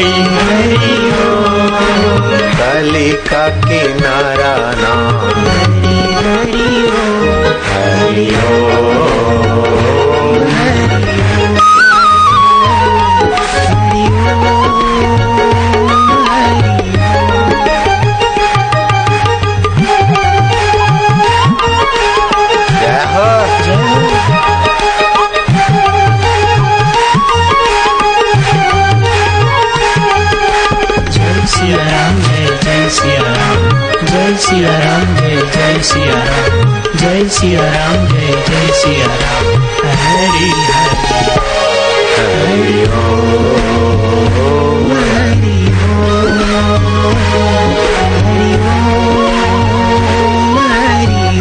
हरि हरि कली का किनारा नाम। हरि हरी ओम सिया राम जय सिया राम जय जय सिया राम। हरि हरि। हरि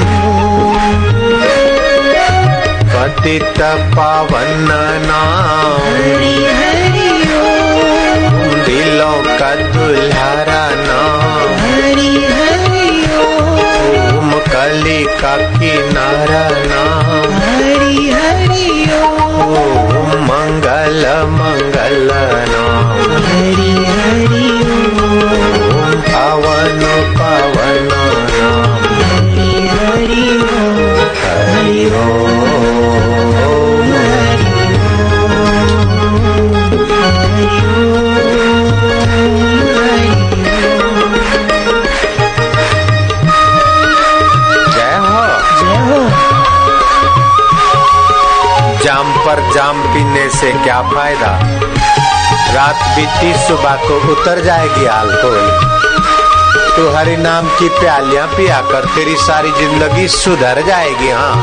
पतित पावन नाम। दिलों का दुल्हरा का किनारा नाम हरि हरि ओम मंगल मंगल नाम हरि हरि से क्या फ़ायदा रात बीती सुबह को उतर जाएगी अल्कोहल तू हरि नाम की प्यालियाँ पिया कर तेरी सारी ज़िंदगी सुधर जाएगी हाँ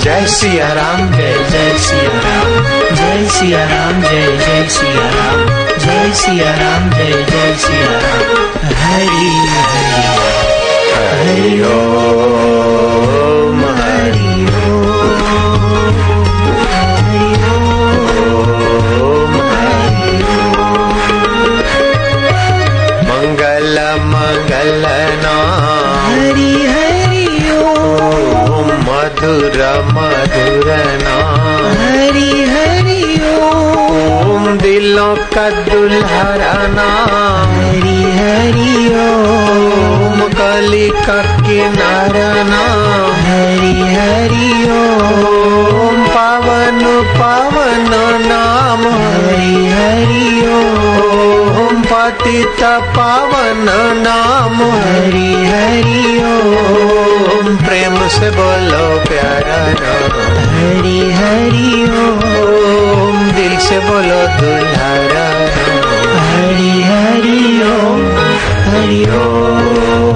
जय सिया राम जय जय सिया राम जय सिया राम जय जय सिया राम जय सिया राम जय जय सिया राम हरि हरि हरि ओम का दुल्हरा नाम हरि हरि ओम। कली का किनारा नाम हरि हरि ओम। पावन पावन नाम। हरि हरि ओम। पतित पावन नाम। हरि हरि ओम प्रेम से बोलो प्यारा नाम। हरि हरि ओम। से बोलो दुल्हरा नाम हरि हरि ओम हरि ओम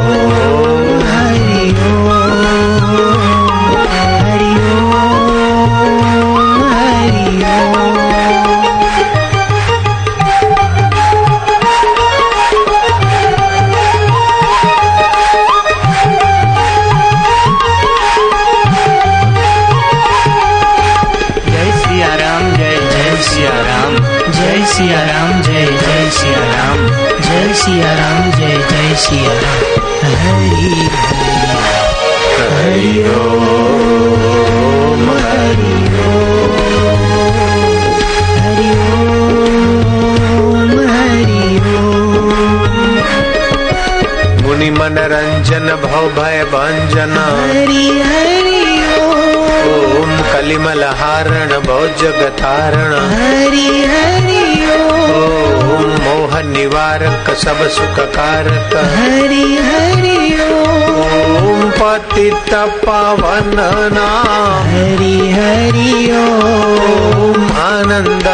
मनरंजन भव भय भंजन हरि हरि ओम। कलिमल हारण भव जगतारण हरि हरि ओम। मोह निवारक सब सुख कारक हरि हरि ओम। पतित पावन नाम। हरि हरि ओम आनंद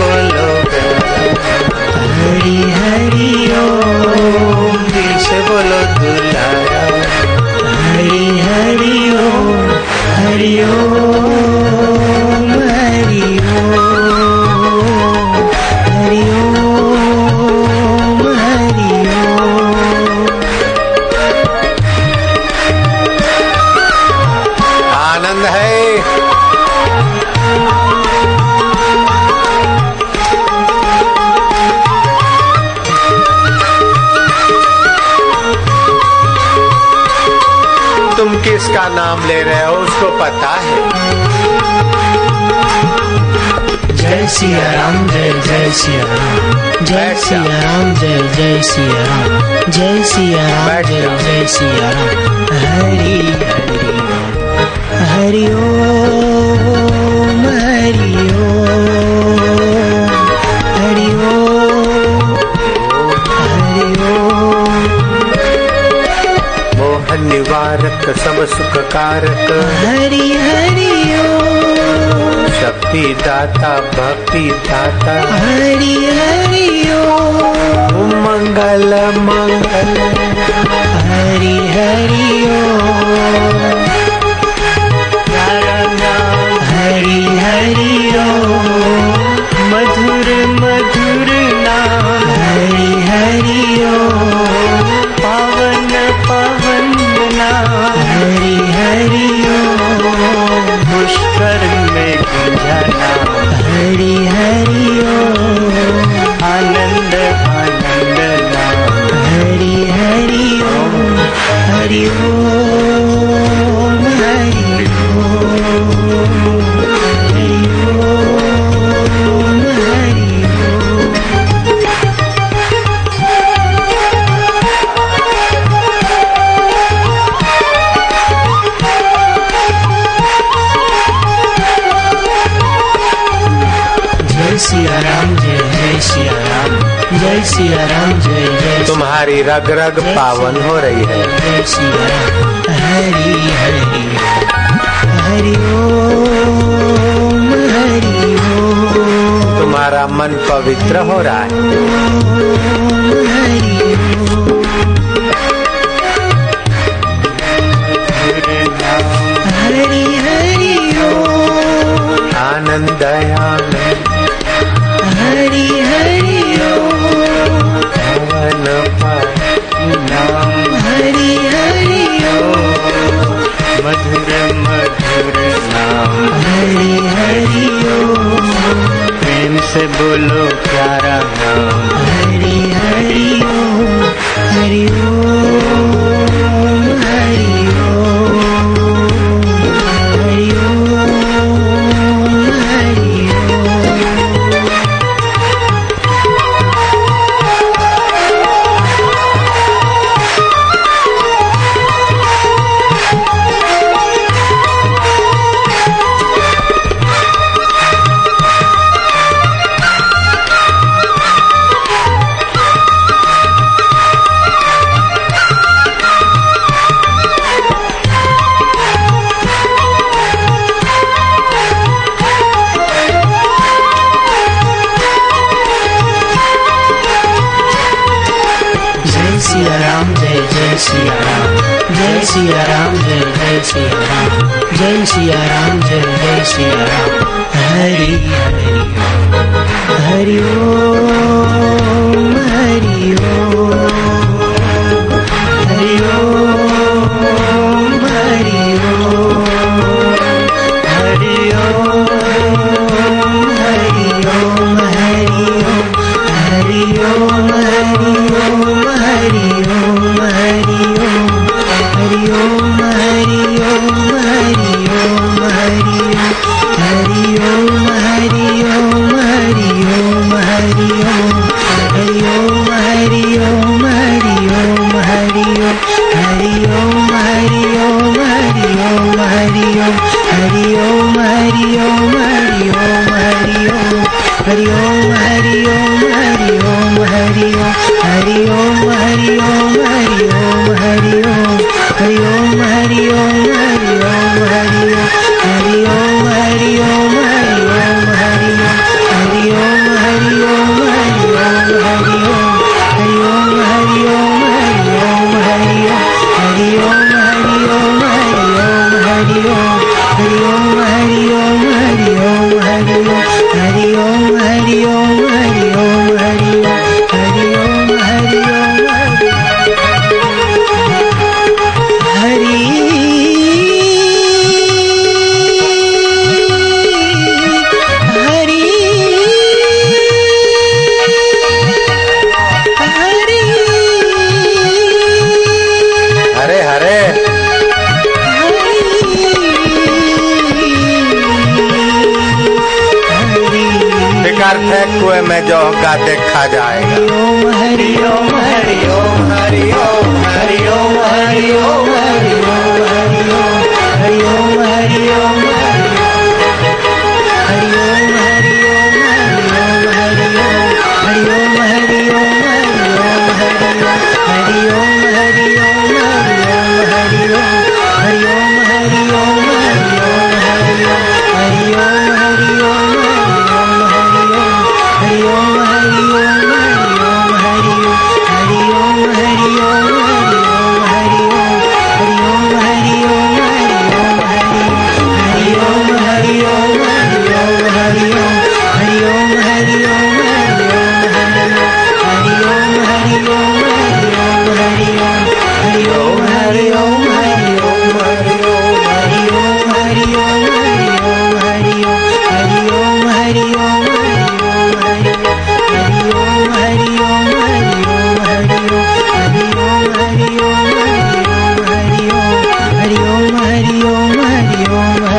बोलो। हरी हरी ओम। दिल से बोलो। तुम किसका नाम ले रहे हो उसको पता है। जय सिया राम जय जय सिया राम। जय सिया राम जय जय सिया राम। जय सिया राम जय जय सिया राम। हरि हरि हरि ओम हरि ओम। नाथ सब सुख कारक हरि हरि शक्ति दाता भक्ति दाता हरि हरि ओ मंगल मंगल। हरि हरि ओम। हरि हरि ओ रग रग पावन हो रही है। तुम्हारा मन पवित्र हो रहा है। बोलो सियाराम जय जय सियाराम जय सियाराम जय जय सियाराम जय सियाराम जय जय सियाराम हरि हरि हरि ओम हरि ओम जो का देखा जाए।